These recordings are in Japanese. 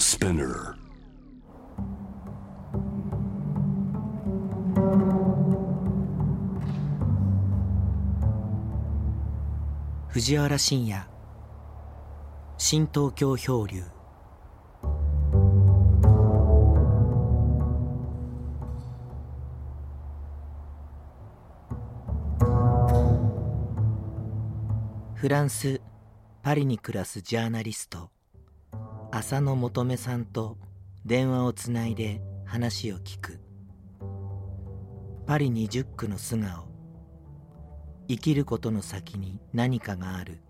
Spinner. 藤原信也。新東京漂流。フランス・パリに暮らすジャーナリスト。浅野求めさんと電話をつないで話を聞く。パリ20区の素顔。生きることの先に何かがある。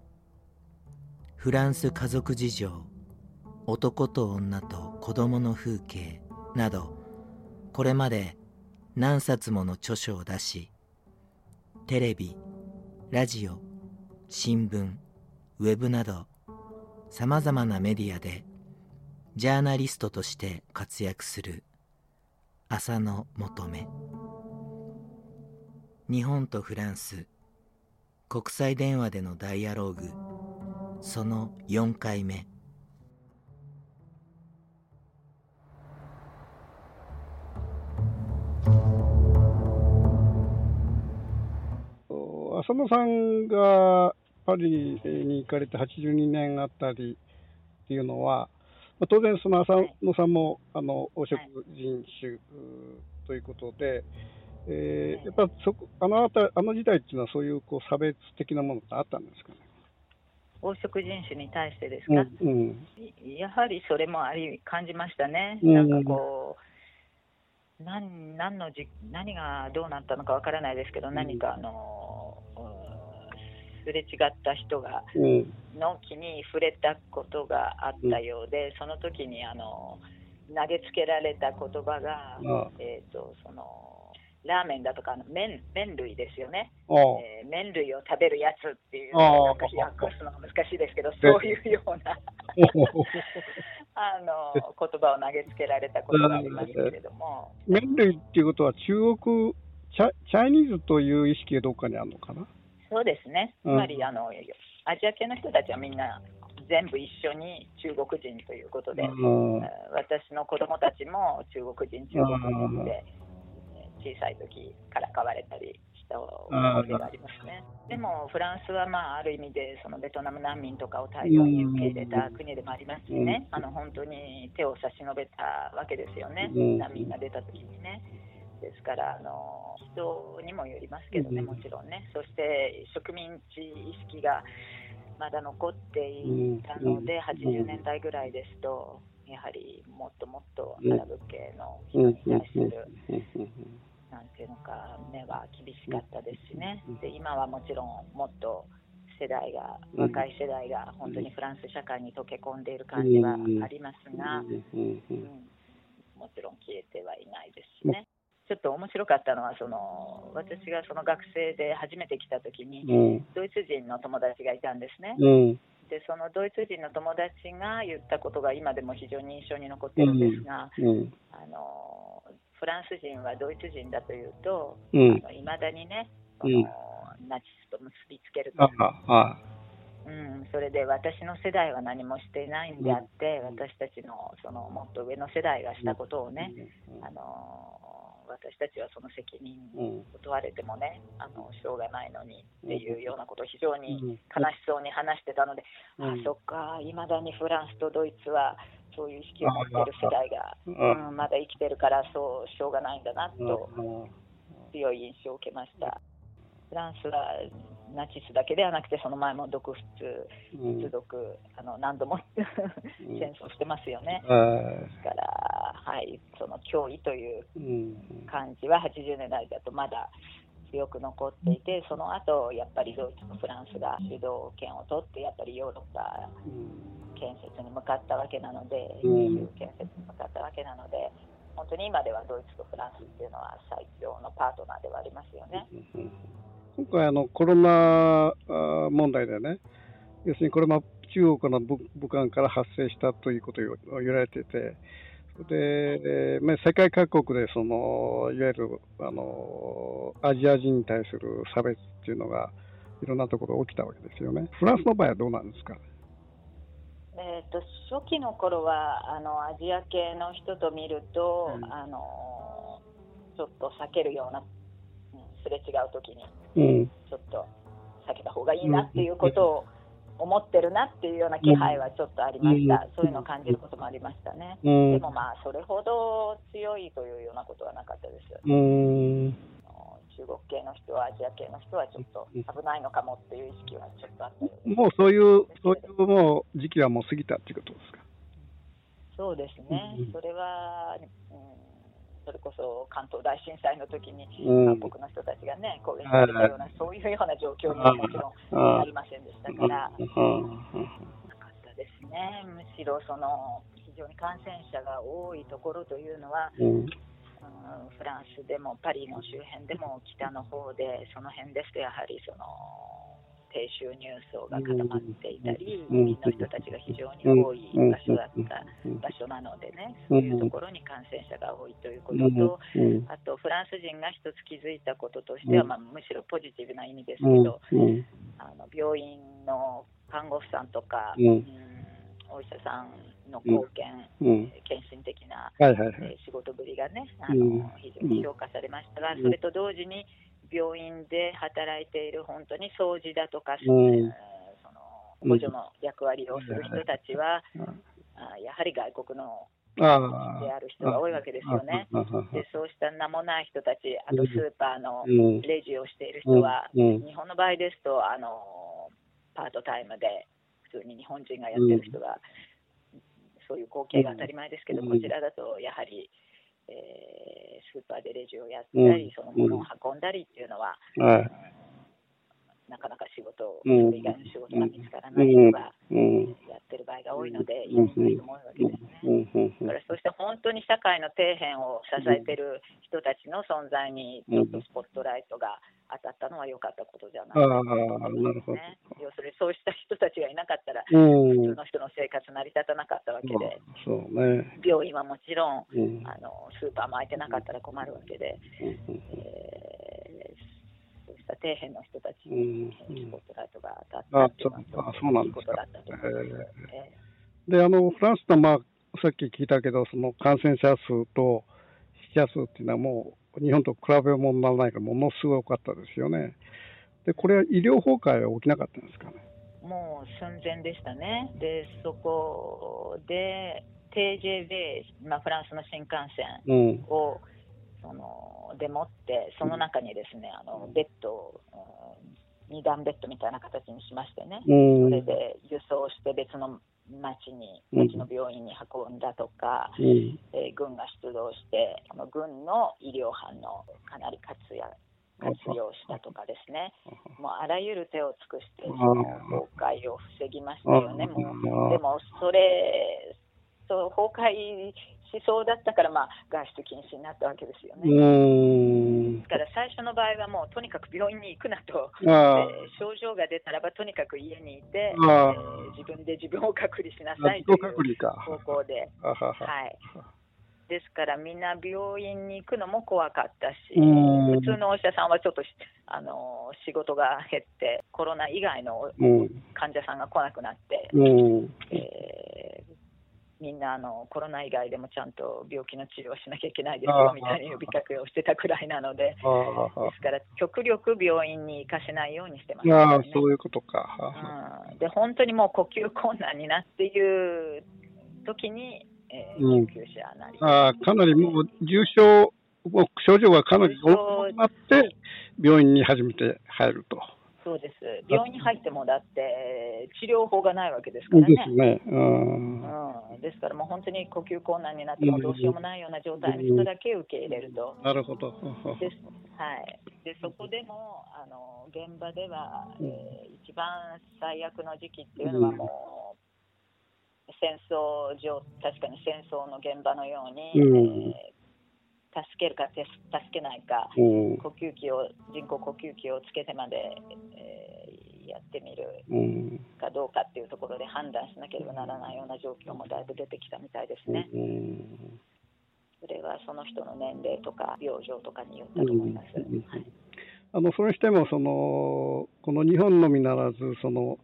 フランス家族事情。男と女と子供の風景。など。これまで何冊もの著書を出し。テレビラジオ新聞ウェブなど。さまざまなメディアでジャーナリストとして活躍する浅野求め日本とフランス国際電話でのダイアローグその4回目。浅野さんがパリに行かれて82年あたりっていうのは、当然、その浅野さんもあの黄色人種ということで、えー、やっぱそこあのあたあの時代っていうのは、そういうこう差別的なものってあったんですかね？黄色人種に対してですか、うんうん、やはりそれもあり感じましたね、なんかこう、何何のじ何がどうなったのかわからないですけど、何かあの、すれ違った人が、の気に触れたことがあったようで、その時にあの投げつけられた言葉が、えーとそのラーメンだとかの麺麺類ですよね、えー、麺類を食べるやつっていう、なんか訳すのが難しいですけど、そういうような あの言葉を投げつけられたことがありますけれども。麺類っていうことは、中国チャ、チャイニーズという意識がどっかにあるのかな？そうですね、つまりあのアジア系の人たちはみんな全部一緒に中国人ということで、私の子供たちも中国人、中国人で。小さい時から買われたりした思い出がありますね。でもフランスは、まあ、ある意味でそのベトナム難民とかを大量に受け入れた国でもありますしね、あの本当に手を差し伸べたわけですよね、難民が出た時にね。ですからあの人にもよりますけどね、もちろんね、そして植民地意識がまだ残っていたので、80年代ぐらいですと、やはりもっともっとアラブ系の人に対するなんていうのか目は厳しかったですしね。で今はもちろんもっと世代が若い世代が本当にフランス社会に溶け込んでいる感じはありますが、うん、もちろん消えてはいないですしね。ちょっと面白かったのはその私がその学生で初めて来た時に、ドイツ人の友達がいたんですね。でそのドイツ人の友達が言ったことが今でも非常に印象に残ってるんですが、あのフランス人はドイツ人だというと、い、うん、まだにね、その、うん、ナチスと結びつけると。う。ん、それで私の世代は何もしていないんであって、うん、私たちのそのもっと上の世代がしたことをね、あの私たちはその責任を問われてもね、あのしょうがないのにっていうようなことを非常に悲しそうに話してたので、あそっか、いまだにフランスとドイツはそういう意識を持っている世代が、うん、まだ生きてるからそうしょうがないんだなと強い印象を受けました。フランスはナチスだけではなくてその前も独仏、仏独、あの何度も戦争してますよね。ですから、はい、その脅威という感じは80年代だとまだ強く残っていて、その後やっぱりドイツとフランスが主導権を取って、やっぱりヨーロッパ建設に向かったわけなので、EU 建設に向かったわけなので、本当に今ではドイツとフランスっていうのは最強のパートナーではありますよね。今回あの、コロナ問題でね、要するにこれも中国の武漢から発生したということを言われてて、で、まあ、世界各国でそのいわゆるあのアジア人に対する差別っていうのがいろんなところで起きたわけですよね。フランスの場合はどうなんですか？えーと、初期の頃はあのアジア系の人と見ると、うん、あのちょっと避けるような、うん、すれ違う時に、ちょっと避けた方がいいなっていうことを思ってるなっていうような気配はちょっとありました、そういうのを感じることもありましたね、でもまあそれほど強いというようなことはなかったです。中国系の人はアジア系の人はちょっと危ないのかもっていう意識はちょっとあったようもうそういう、そういうもう時期はもう過ぎたっていうことですか？そうですね、うん、それは、うん、それこそ関東大震災の時に、韓国の人たちがね、攻撃されたような、そういうような状況にはもちろんありませんでしたから、なかったですね、むしろその非常に感染者が多いところというのは、うん。フランスでもパリの周辺でも北の方でその辺ですとやはりその低収入層が固まっていたり、移民の人たちが非常に多い場所だった場所なのでね、そういうところに感染者が多いということと、あとフランス人が一つ気づいたこととしては、まあ、むしろポジティブな意味ですけど、あの病院の看護婦さんとか、うん。お医者さんの貢献、うん、献身的な、仕事ぶりがねあの、非常に評価されましたが、それと同時に病院で働いている本当に掃除だとか、その補助の役割をする人たちは、あやはり外国のである人が多いわけですよね。でそうした名もない人たち、あとスーパーのレジをしている人は、日本の場合ですとあのパートタイムで普通に日本人がやってる人が、そういう光景が当たり前ですけど、こちらだとやはり、えー、スーパーでレジをやったり、そのものを運んだりっていうのは、なかなか仕事、それ以外の仕事が見つからない人がやってる場合が多いので、いい人も多いわけですね。だからそうして本当に社会の底辺を支えてる人たちの存在に、ちょっとスポットライトが当たったのは良かったことじゃないかと思いますね。要するにそうした人たちがいなかったら、普通の人の生活成り立たなかったわけで、そうね、病院はもちろん、あのスーパーも開いてなかったら困るわけで。えーした底辺の人たちにスポットライトが当たったというのは、そうなんことだったと思います。で、あの、フランスの、まあ、さっき聞いたけど、その感染者数と死者数っていうのはもう、日本と比べ物にならないから、ものすごかったですよね。で、これは医療崩壊は起きなかったんですかね？もう寸前でしたね。で、そこで、TGV、まあ、フランスの新幹線を、うんそのでもってその中にですねあのベッドを、うん、2段ベッドみたいな形にしましてね、うん、それで輸送して別の町に町の病院に運んだとか、うん、えー、軍が出動してこの軍の医療班のかなり活躍活用したとかですね、もうあらゆる手を尽くして、崩壊を防ぎましたよね、もうでもそれ、そう崩壊しそうだったから、まあ、外出禁止になったわけですよね。ですから最初の場合はもうとにかく病院に行くなと、えー、症状が出たらばとにかく家にいて、えー、自分で自分を隔離しなさいという方向で。はい。ですからみんな病院に行くのも怖かったし、普通のお医者さんはちょっとあの仕事が減って、コロナ以外の患者さんが来なくなって、えー、みんなあのコロナ以外でもちゃんと病気の治療をしなきゃいけないですよみたいに呼びかけをしてたくらいなので、ですから極力病院に行かせないようにしてます、ね、あそういうことか、うん、で本当にもう呼吸困難になっている時に、えー、救急車なり、うん、あかなりもう重症、もう症状がかなり重くなって、病院に初めて入ると。そうです。病院に入ってもだって治療法がないわけですからね。ですね。うん、うん。ですからもう本当に呼吸困難になってもどうしようもないような状態の人だけ受け入れると。なるほど。です。はい。でそこでもあの現場では、えー、一番最悪の時期っていうのはもう、戦争上確かに戦争の現場のように、えー助けるか助けないか、うん、呼吸器を人工呼吸器をつけてまで、えー、やってみるかどうかっていうところで判断しなければならないような状況もだいぶ出てきたみたいですね。うん、それはその人の年齢とか病状とかによったと思います。はい、あのそれにしてもそのこの日本のみならずその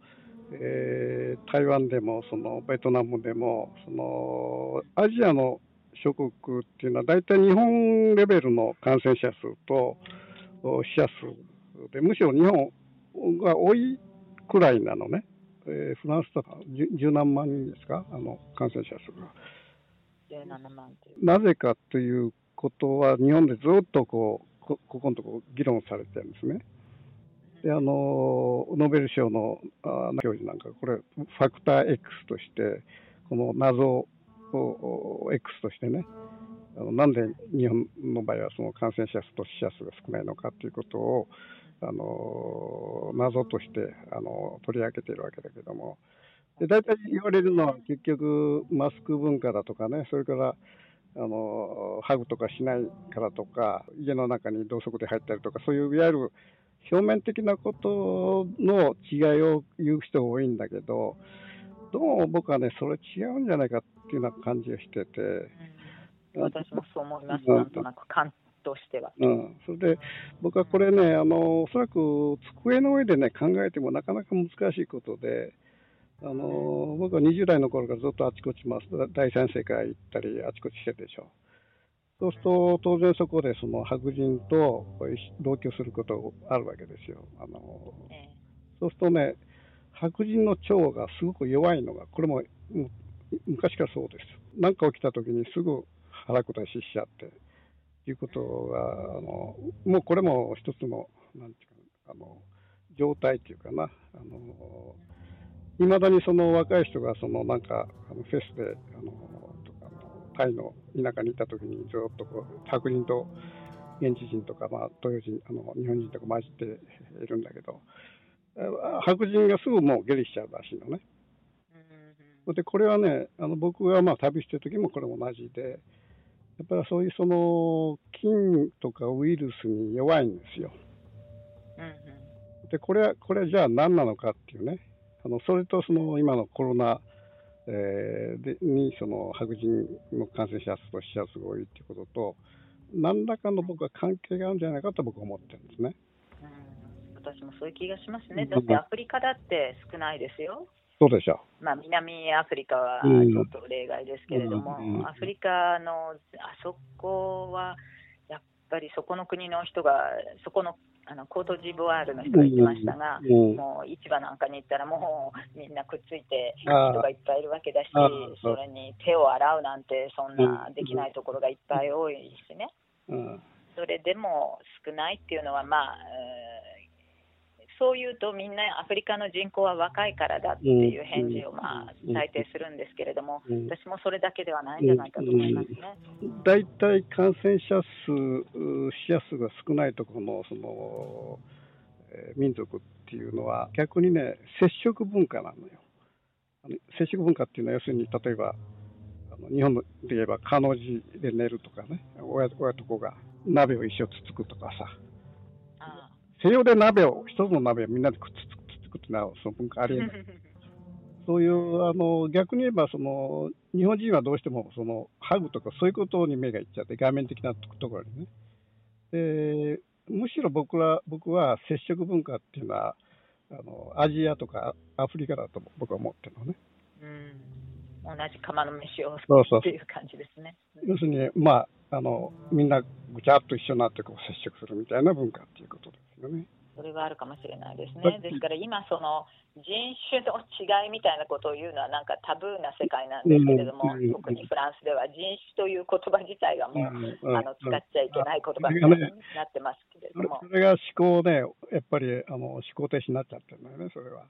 えー、台湾でもそのベトナムでもそのアジアの諸国っていうのは大体日本レベルの感染者数と死者数でむしろ日本が多いくらいなのね、えー、フランスとか十何万人ですか？あの感染者数が。なぜかということは日本でずっとこうこここのところ議論されてるんですね。であのノーベル賞のあ教授なんかこれファクター X としてこの謎を X としてねあのなんで日本の場合はその感染者数と死者数が少ないのかということをあの謎としてあの取り上げているわけだけども。で大体言われるのは結局マスク文化だとかねそれからあのハグとかしないからとか家の中に同側で入ったりとかそういういわゆる表面的なことの違いを言う人が多いんだけどどうも僕はねそれ違うんじゃないかっていうような感じがしてて、うん、私もそう思います、なんとなく感としては。うん、それで僕はこれねあのおそらく机の上でね考えてもなかなか難しいことで。あの僕は20代の頃からずっとあちこちます第三世界行ったりあちこちしてるでしょ。そうすると当然そこでその白人と同居することがあるわけですよ。あの、そうするとね白人の腸がすごく弱いのがこれも昔からそうです。何か起きた時にすぐ腹下ししちゃっていうことがあのもうこれも一つのなんていうかあの状態っていうかなあのいまだにその若い人がそのなんかあのフェスであのとかタイの田舎にいた時にずっとこう白人と現地人とか、まあ、東洋人あの日本人とか混じっているんだけど白人がすぐもう下痢しちゃうらしいのね。でこれはねあの僕がまあ旅してる時もこれも同じでやっぱりそういうその菌とかウイルスに弱いんですよ。でこれはこれはじゃあ何なのかっていうねあのそれとその今のコロナ、えー、でにその白人の感染者数と死者数が多いということと何らかの僕は関係があるんじゃないかと僕は思ってるんですね。うん、私もそういう気がしますね。だってアフリカだって少ないですよ。そうでしょ。う。まあ、南アフリカはちょっと例外ですけれども、うんうん、アフリカのあそこはやっぱりそこの国の人がそこのあのコートジボワールの人が言ってましたが、うん、もう市場なんかに行ったら、もうみんなくっついて人がいっぱいいるわけだし、それに手を洗うなんて、そんなできないところがいっぱい多いしね、うん、それでも少ないっていうのは、まあ、そういうとみんなアフリカの人口は若いからだっていう返事をまあ大抵するんですけれども、私もそれだけではないんじゃないかと思いますね。大体感染者数、死者数が少ないところのその、えー、民族っていうのは逆にね接触文化なのよ。あの接触文化っていうのは要するに例えばあの日本で言えば彼女で寝るとかね親親と子が鍋を一生つつくとかさ西洋で鍋を、一つの鍋をみんなでくっつくっていうのは、その文化ありえない。そういう、あの、逆に言えば、その、日本人はどうしても、その、ハグとかそういうことに目がいっちゃって、画面的なところにね。で、むしろ僕は、僕は接触文化っていうのは、あの、アジアとかアフリカだと僕は思ってるのね。うん。同じ釜の飯をそうそうっていう感じですね。要するに、まあ、あの、みんなぐちゃっと一緒になってこう接触するみたいな文化っていうことでよね。それはあるかもしれないですね。ですから今、その人種の違いみたいなことを言うのはなんかタブーな世界なんですけれども、うん、特にフランスでは人種という言葉自体がもう、うん、あの使っちゃいけない言葉になってますけれども。それが思考で、やっぱりあの思考停止になっちゃってるのよね、それは。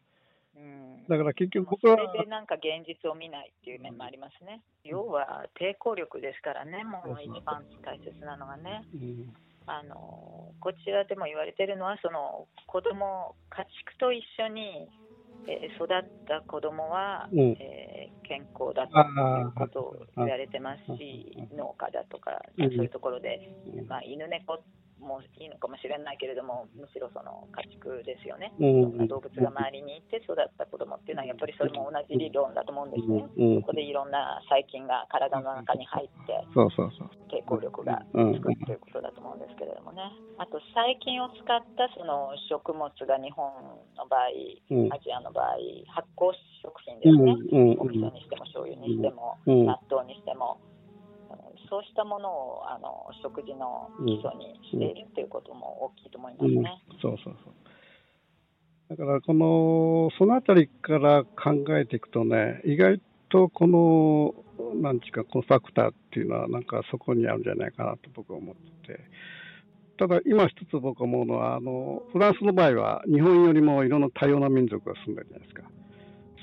うん、だから結局僕は。それでなんか現実を見ないっていう面もありますね。要は抵抗力ですからね、もう一番大切なのがね。うんあのこちらでも言われているのはその子供家畜と一緒に、えー、育った子供は、うん、えー、健康だということを言われてますし農家だとか、そういうところで、まあ、犬猫もいいのかもしれないけれども、むしろその家畜ですよね、動物が周りにいて育った子供っていうのは、やっぱりそれも同じ理論だと思うんですね、そこでいろんな細菌が体の中に入って、そうそうそう。抵抗力がつくということだと思うんですけれどもね、あと細菌を使ったその食物が日本の場合、アジアの場合、発酵食品ですね、お味噌にしても醤油にしても、納豆にしても。そうしたものをあの食事の基礎にしているということも大きいと思いますね。うんうん、そうそうそうだからこのそのあたりから考えていくとね意外とこのなんちうかこのファクターっていうのはなんかそこにあるんじゃないかなと僕は思っててただ今一つ僕思うのはあのフランスの場合は日本よりもいろんな多様な民族が住んでるじゃないですか。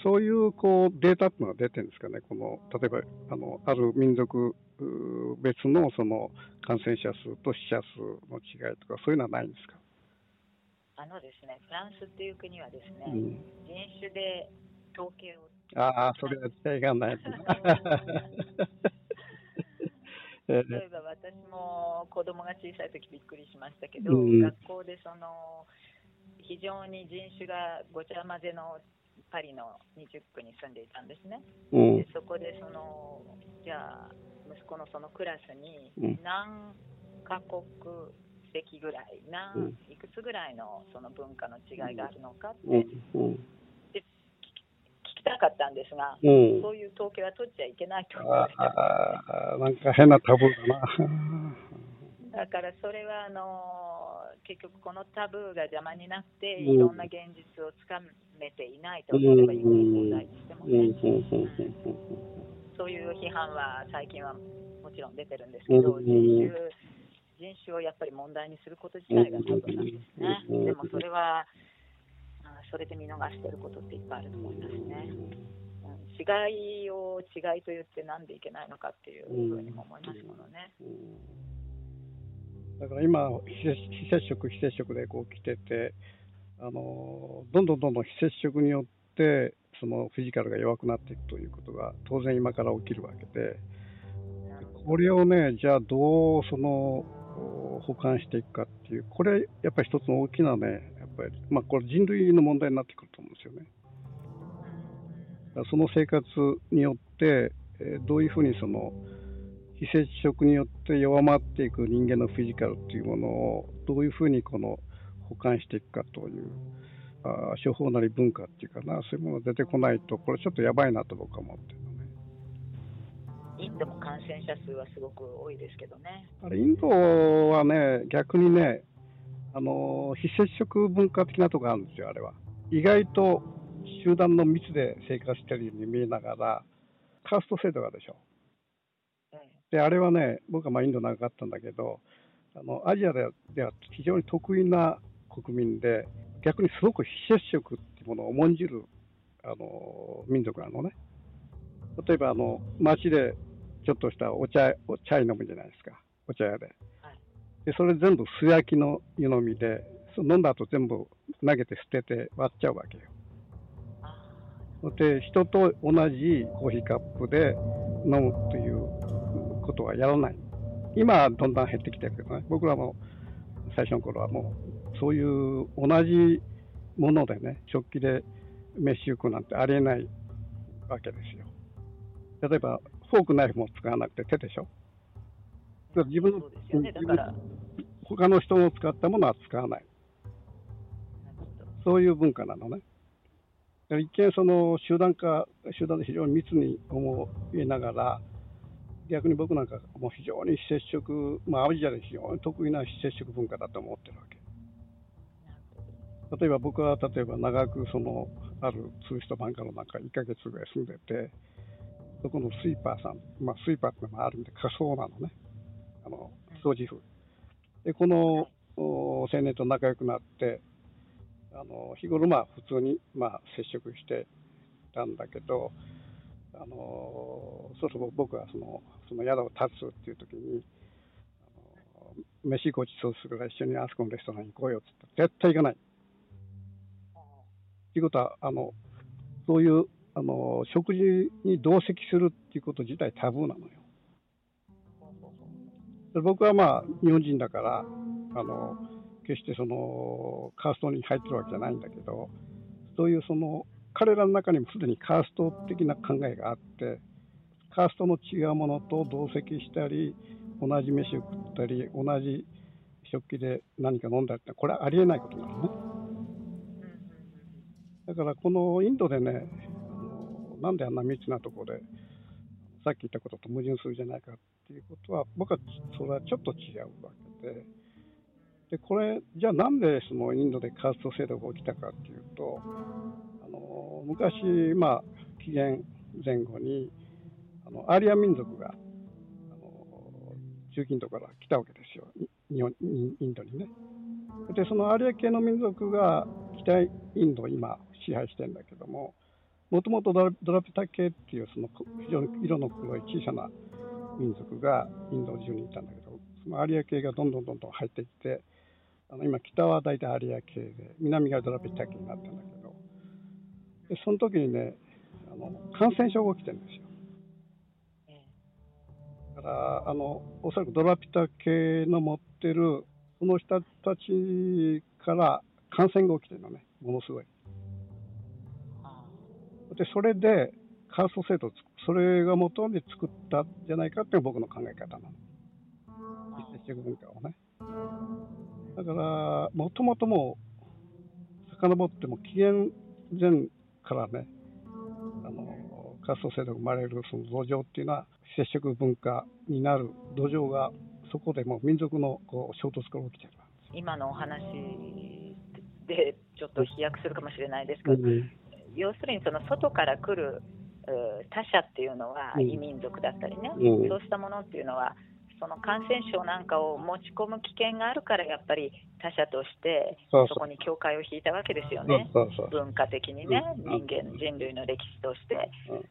そういうこうデータっていうのが出てるんですかね、この例えばあのある民族別のその感染者数と死者数の違いとか、そういうのはないんですか？あのですね、フランスっていう国はですね、うん、人種で統計を。ああ、それは違がない。例えば私も子供が小さい時びっくりしましたけど、うん、学校でその非常に人種がごちゃ混ぜのパリの20区に住んでいたんですね。うん、でそこでそのじゃあ息子のそのクラスに何カ国籍ぐらい、何いくつぐらいのその文化の違いがあるのかって、で聞きたかったんですが、そういう統計は取っちゃいけないと思いました。なんか変なタブーだな。だからそれはあの結局このタブーが邪魔になっていろんな現実をつかめていないと思えばいい問題としてもね、そういう批判は最近はもちろん。出てるん。ですけど、人種人種をやっぱり問題にすること自体がタブーなん。ですね。でもそれはそれで見逃していることっていっぱいあると思いますね。違いを違いと言ってなん。でいけないのかっていうふうにも思いますものね。だから今、非接触、非接触でこう来てて、あのどんどんどんどん非接触によって、そのフィジカルが弱くなっていくということが当然今から起きるわけで、これをね、じゃあどうその保管していくかっていう、これ、やっぱり一つの大きなね、やっぱり、まあ、これ人類の問題になってくると思うんですよね。その生活によって、えどういうふうにその非接触によって弱まっていく人間のフィジカルっていうものをどういうふうにこの保管していくかというあ処方なり文化っていうかなそういうものが出てこないとこれちょっとやばいなと僕は思ってるのね。インドも感染者数はすごく多いですけどね。あれインドはね逆にねあの非接触文化的なとこあるんですよあれは。意外と集団の密で生活してるように見えながらカースト制度があるでしょ。であれはね、僕はまあインド長かったんだけど、あのアジアでは非常に得意な国民で、逆にすごく非接触っていうものを重んじるあの民族なのね。例えばあの街でちょっとしたお茶お茶飲むじゃないですか、お茶屋で。でそれ全部素焼きの湯飲みで、飲んだ後全部投げて捨てて割っちゃうわけよ。で人と同じコーヒーカップで飲むということはやらない。今はどんどん減ってきてるけどね、僕らも最初の頃はもう、そういう同じものでね、食器で飯行くなんてありえないわけですよ。例えば、フォーク、ナイフも使わなくて手でしょ。自分の、ね、他の人の使ったものは使わない。そういう文化なのね。一見その集団化、集団で非常に密に思いながら、逆に僕なんかもう非常に非接触、まあ、アジアで非常に得意な非接触文化だと思ってるわけ。例えば僕は例えば長くそのあるツーストバンカーの中1ヶ月ぐらい住んでて、そこのスイーパーさん、まあ、スイーパーってのもあるんで仮想なのね、あの掃除婦。で、この青年と仲良くなって、あの日頃まあ普通にまあ接触してたんだけど、あのそうそう僕はそのその宿を立つっていう時に、あの飯ごちそうするから一緒にあそこのレストランに行こうよって言ったら絶対行かない。ということはあのそういうあの食事に同席するっていうこと自体タブーなのよ。僕はまあ日本人だからあの決してそのカーストに入ってるわけじゃないんだけどそういうその彼らの中にもすでにカースト的な考えがあってカーストの違うものと同席したり同じ飯を食ったり同じ食器で何か飲んだりってこれはありえないことなのね。だからこのインドでねあのなんであんな未知なところでさっき言ったことと矛盾するじゃないかっていうことは僕はそれはちょっと違うわけで。でこれじゃあなんでそのインドでカースト制度が起きたかっていうと昔、まあ、紀元前後にあのアーリア民族があの中近東から来たわけですよ日本インドにね。でそのアーリア系の民族が北インドを今支配してるんだけどももともとドラピタ系っていうその非常に色の黒い小さな民族がインド中にいたんだけどそのアリア系がどんどんどんどん入っていってあの今北は大体アリア系で南がドラピタ系になってるんだけどでその時にねあの感染症が起きてるんですよ。だからあのおそらくドラピタ系の持ってるその人たちから感染が起きてるのねものすごい。でそれでカースト制度をそれが元に作ったんじゃないかっていうのが僕の考え方なの。接触文化をね。だからもともともう遡っても紀元前からねあのカースト制度が生まれるその土壌っていうのは接触文化になる土壌がそこでも民族のこう衝突から起きてる今のお話でちょっと飛躍するかもしれないですけど、うん要するにその外から来る他者っていうのは異民族だったりね、うん、そうしたものっていうのはその感染症なんかを持ち込む危険があるからやっぱり他者としてそこに境界を引いたわけですよね。文化的にね人間人類の歴史として。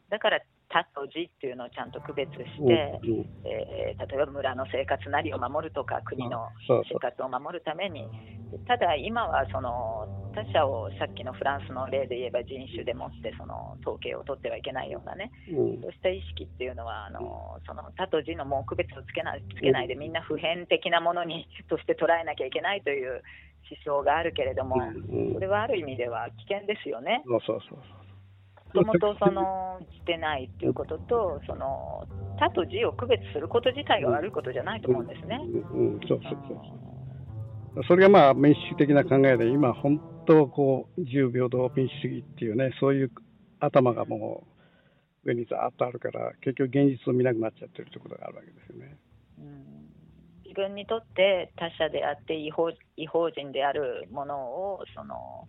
だから他と自っていうのをちゃんと区別して、えー、例えば村の生活なりを守るとか国の生活を守るために。ただ今はその他者をさっきのフランスの例で言えば人種でもってその統計を取ってはいけないようなね、うん、そうした意識っていうのはあのその他と自のもう区別をつけないつけないでみんな普遍的なものにとして捉えなきゃいけないという思想があるけれども、それはある意味では危険ですよね。そうそうそうもともとそのしてないっていうことと、その他と自を区別すること自体が悪いことじゃないと思うんですね。うんそうそうそうそれがまあ民主主義的な考えで、今、本当こう、自由平等民主主義っていうね、そういう頭がもう上にざーっとあるから、結局、現実を見なくなっちゃってるということがあるわけですよね。うん自分にとって他者であって違法違法人であるものをその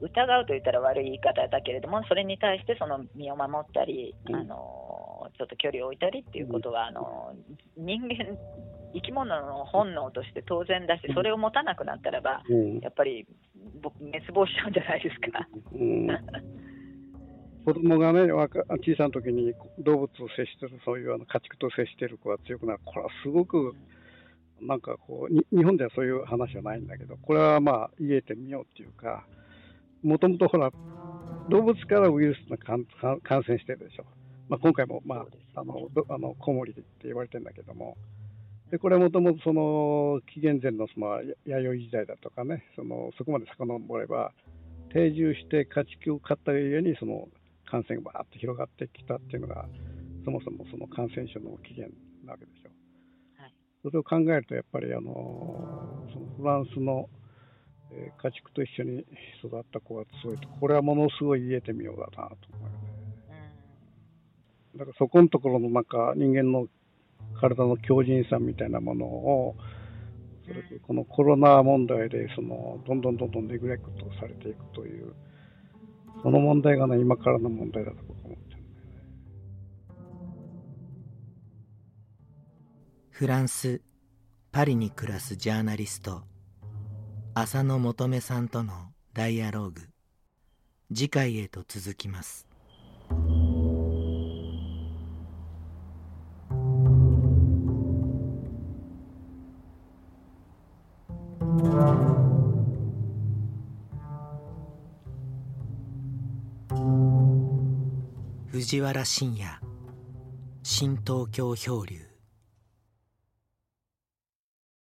疑うと言ったら悪い言い方だけれども、それに対してその身を守ったり、うん、あのちょっと距離を置いたりっていうことは、うん、あの人間、生き物の本能として当然だし、それを持たなくなったらば、うん、やっぱり滅亡しちゃうんじゃないですか。子供がね、小さな時に動物を接してる、そういうあの家畜と接している子が強くなる、これはすごく、なんかこう、日本ではそういう話はないんだけど、これはまあ、言えてみようっていうか、もともとほら、動物からウイルスが感染してるでしょ。まあ、今回も、まあ、あの、あの、コウモリって言われてるんだけども、で、これもともとその、紀元前のその、弥生時代だとかね、その、そこまで遡れば、定住して家畜を飼ったゆえに、その、感染がバーッと広がってきたっていうのが、そもそもその感染症の起源なわけでしょ。はい、それを考えると、やっぱりあの、そのフランスのえー、家畜と一緒に育った子が強いと、これはものすごい言えてみようだなと思うよね。だからそこのところのなんか人間の体の強靭さみたいなものを、それこのコロナ問題でそのどんどんどんどんネグレクトされていくという、その問題がね、今からの問題だと僕は思ってるんだよね。フランス・パリに暮らすジャーナリスト浅野求めさんとのダイアローグ。次回へと続きます。藤原信也新東京漂流。